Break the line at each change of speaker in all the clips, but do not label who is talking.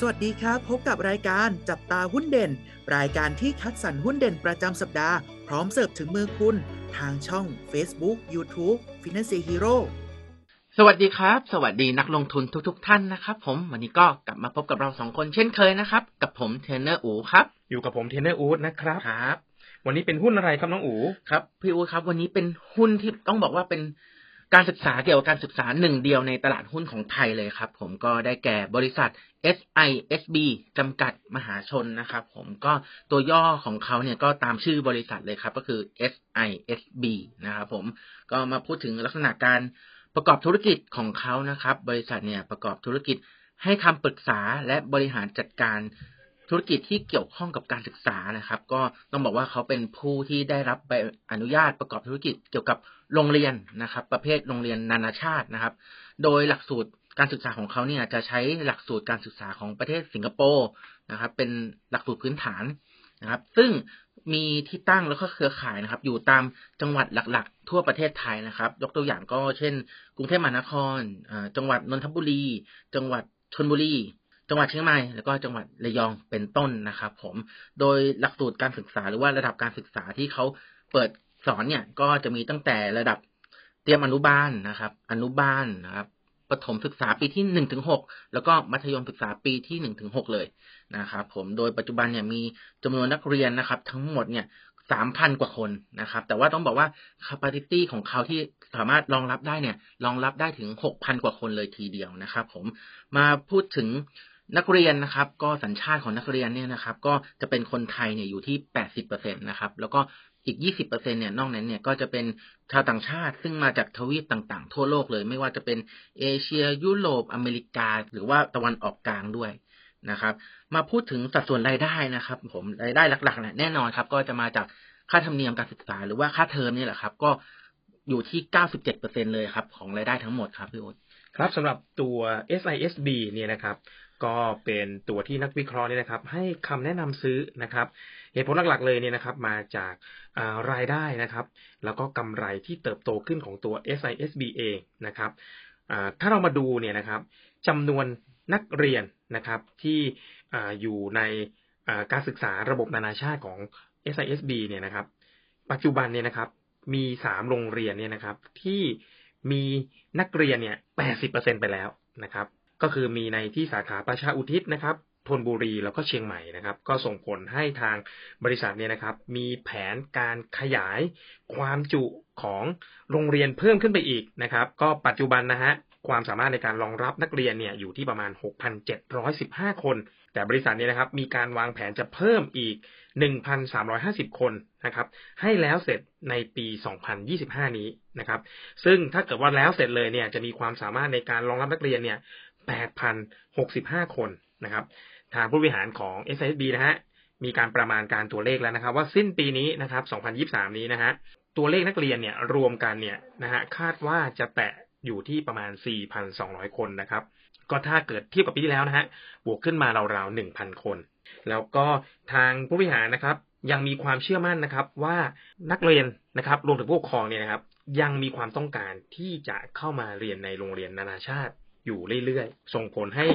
สวัสดีครับ พบกับรายการจับตาหุ้นเด่น รายการที่คัดสรรหุ้นเด่นประจำสัปดาห์ พร้อมเสิร์ฟถึงมือคุณ ทางช่อง Facebook YouTube Finance Hero
สวัสดีครับ สวัสดีนักลงทุนทุกๆท่านนะครับผมวันนี้ก็กลับมาพบกับเราสองคนเช่นเคยนะครับ กับผมเทรนเนอร์อูครับ
อยู่กับผมเทรนเนอร์อู๊ดนะครับ
ครับ
วันนี้เป็นหุ้นอะไรครับน้องอู
ครับพี่อูครับ วันนี้เป็นหุ้นที่ต้องบอกว่าเป็น การศึกษาเกี่ยวกับการศึกษาหนึ่งเดียวในตลาดหุ้นของไทยเลยครับ ผมก็ได้แก่บริษัท SISB จำกัดมหาชนนะครับ ผมก็ตัวย่อของเขาเนี่ยก็ตามชื่อบริษัทเลยครับ ก็คือ SISB นะครับผมก็มาพูดถึงลักษณะการประกอบธุรกิจของเขานะครับ บริษัทเนี่ยประกอบธุรกิจให้คำปรึกษาและบริหารจัดการ ธุรกิจที่เกี่ยวข้องกับการศึกษานะครับ ก็ต้องบอกว่าเขาเป็นผู้ที่ได้รับใบอนุญาตประกอบธุรกิจเกี่ยวกับโรงเรียนนะครับ ประเภทโรงเรียนนานาชาตินะครับ โดยหลักสูตรการศึกษาของเขาเนี่ยจะใช้หลักสูตรการศึกษาของประเทศสิงคโปร์นะครับ เป็นหลักสูตรพื้นฐานนะครับ ซึ่งมีที่ตั้งแล้วก็เครือข่ายนะครับ อยู่ตามจังหวัดหลักๆ ทั่วประเทศไทยนะครับ ยกตัวอย่างก็เช่น กรุงเทพมหานครจังหวัดนนทบุรี จังหวัดชลบุรี จังหวัดเชียงใหม่แล้วก็จังหวัดระยองเป็นต้นนะครับ ผมโดยหลักสูตรการศึกษาหรือว่าระดับการศึกษาที่เขาเปิดสอนเนี่ยก็จะมีตั้งแต่ระดับเตรียมอนุบาลนะครับ อนุบาลนะครับประถมศึกษาปีที่หนึ่งถึงหกแล้วก็มัธยมศึกษาปีที่หนึ่งถึงหกเลยนะครับผมโดยปัจจุบันเนี่ยมีจำนวนนักเรียนนะครับ ทั้งหมดเนี่ยสามพันกว่าคนนะครับ แต่ว่าต้องบอกว่า capacity ของเขาที่สามารถรองรับได้เนี่ย รองรับได้ถึงหกพันกว่าคนเลยทีเดียวนะครับ ผมมาพูดถึง นักเรียนนะครับ ก็สัญชาติของนักเรียนเนี่ยนะครับ ก็จะเป็นคนไทยเนี่ยอยู่ที่แปดสิบเปอร์เซ็นตนะครับ แล้วก็อีก 20%เนี่ย นอกนั้นเนี่ย ก็จะเป็นชาวต่างชาติ ซึ่งมาจากทวีปต่างๆ ทั่วโลกเลย ไม่ว่าจะเป็นเอเชีย ยุโรป อเมริกา หรือว่าตะวันออกกลางด้วยนะครับ มาพูดถึงสัดส่วนรายได้นะครับ ผม รายได้หลักๆเนี่ยแน่นอนครับ ก็จะมาจากค่าธรรมเนียมการศึกษา หรือว่าค่าเทอมนี่แหละครับ ก็อยู่ที่ 97%เลยครับ ของรายได้ทั้งหมดครับพี่โอ๊ต
ครับสำหรับตัว SISB เนี่ยนะครับ ก็เป็นตัวที่นักวิเคราะห์เนี่ยนะครับ ให้คำแนะนำซื้อนะครับเหตุผลหลักๆเลยเนี่ยนะครับ มาจาการายได้นะครับ แล้วก็กำไรที่เติบโตขึ้นของตัว SISB เองนะครับถ้าเรามาดูเนี่ยนะครับจำนวนนักเรียนนะครับที่ออยู่ในการศึกษาระบบนานาชาติของ SISB เนี่ยนะครับ ปัจจุบันเนี่ยนะครับมีสามโรงเรียนเนี่ยนะครับที่ มีนักเรียนเนี่ยแปดสิบเปอร์เซ็นไปแล้วนะครับ ก็คือมีในที่สาขาประชาอุทิศนะครับธนบุรีแล้วก็เชียงใหม่นะครับ ก็ส่งผลให้ทางบริษัทเนี่ยนะครับ มีแผนการขยายความจุของโรงเรียนเพิ่มขึ้นไปอีกนะครับ ก็ปัจจุบันนะฮะ ความสามารถในการรองรับนักเรียนเนี่ยอยู่ที่ประมาณ 6,715 คน แต่บริษัทนี่ยนะครับมีการวางแผนจะเพิ่มอีก 1,350 คนนะครับให้แล้วเสร็จในปี 2025 นี้นะครับ ซึ่งถ้าเกิดว่าแล้วเสร็จเลยเนี่ยจะมีความสามารถในการรองรับนักเรียนเนี่ย 8,065 คนนะครับทางผู้บริหารของ SISB นะฮะมีการประมาณการตัวเลขแล้วนะครับ ว่าสิ้นปีนี้นะครับ 2023 นี้นะฮะตัวเลขนักเรียนเนี่ยรวมกันเนี่ยนะฮะคาดว่าจะแตะ อยู่ที่ประมาณ 4,200 คนนะครับ ก็ถ้าเกิดเทียบกับปีที่แล้วนะฮะ บวกขึ้นมาราวๆ 1,000 คน แล้วก็ทางผู้บริหารนะครับ ยังมีความเชื่อมั่นนะครับว่านักเรียนนะครับรวมถึงผู้ปกครองเนี่ยนะครับ ยังมีความต้องการที่จะเข้ามาเรียนในโรงเรียนนานาชาติอยู่เรื่อยๆ ส่งผลให้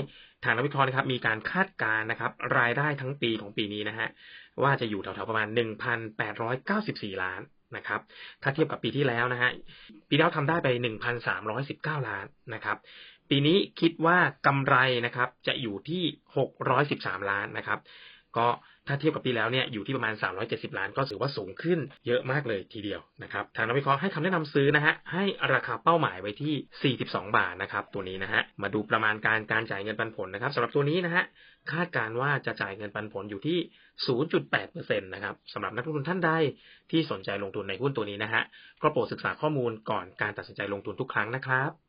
ทางนักวิเคราะห์นะครับ มีการคาดการณ์นะครับ รายได้ทั้งปีของปีนี้นะฮะว่าจะอยู่แถวๆประมาณ 1,894 ล้าน นะครับ ถ้าเทียบกับปีที่แล้วนะฮะ ปีที่แล้วทำได้ไป 1,319 ล้านนะครับ ปีนี้คิดว่ากำไรนะครับจะอยู่ที่ 613 ล้านนะครับ ก็ถ้าเทียบกับปีแล้วเนี่ยอยู่ที่ประมาณ 370 ล้าน ก็ถือว่าสูงขึ้นเยอะมากเลยทีเดียวนะครับทางนักวิเคราะห์ให้คำแนะนำซื้อนะฮะให้ราคาเป้าหมายไว้ที่ 42 บาทนะครับตัวนี้นะฮะมาดูประมาณการการจ่ายเงินปันผลนะครับสำหรับตัวนี้นะฮะคาดการว่าจะจ่ายเงินปันผลอยู่ที่ 0.8%นะครับสำหรับนักลงทุนท่านใดที่สนใจลงทุนในหุ้นตัวนี้นะฮะก็โปรดศึกษาข้อมูลก่อนการตัดสินใจลงทุนทุกครั้งนะครับ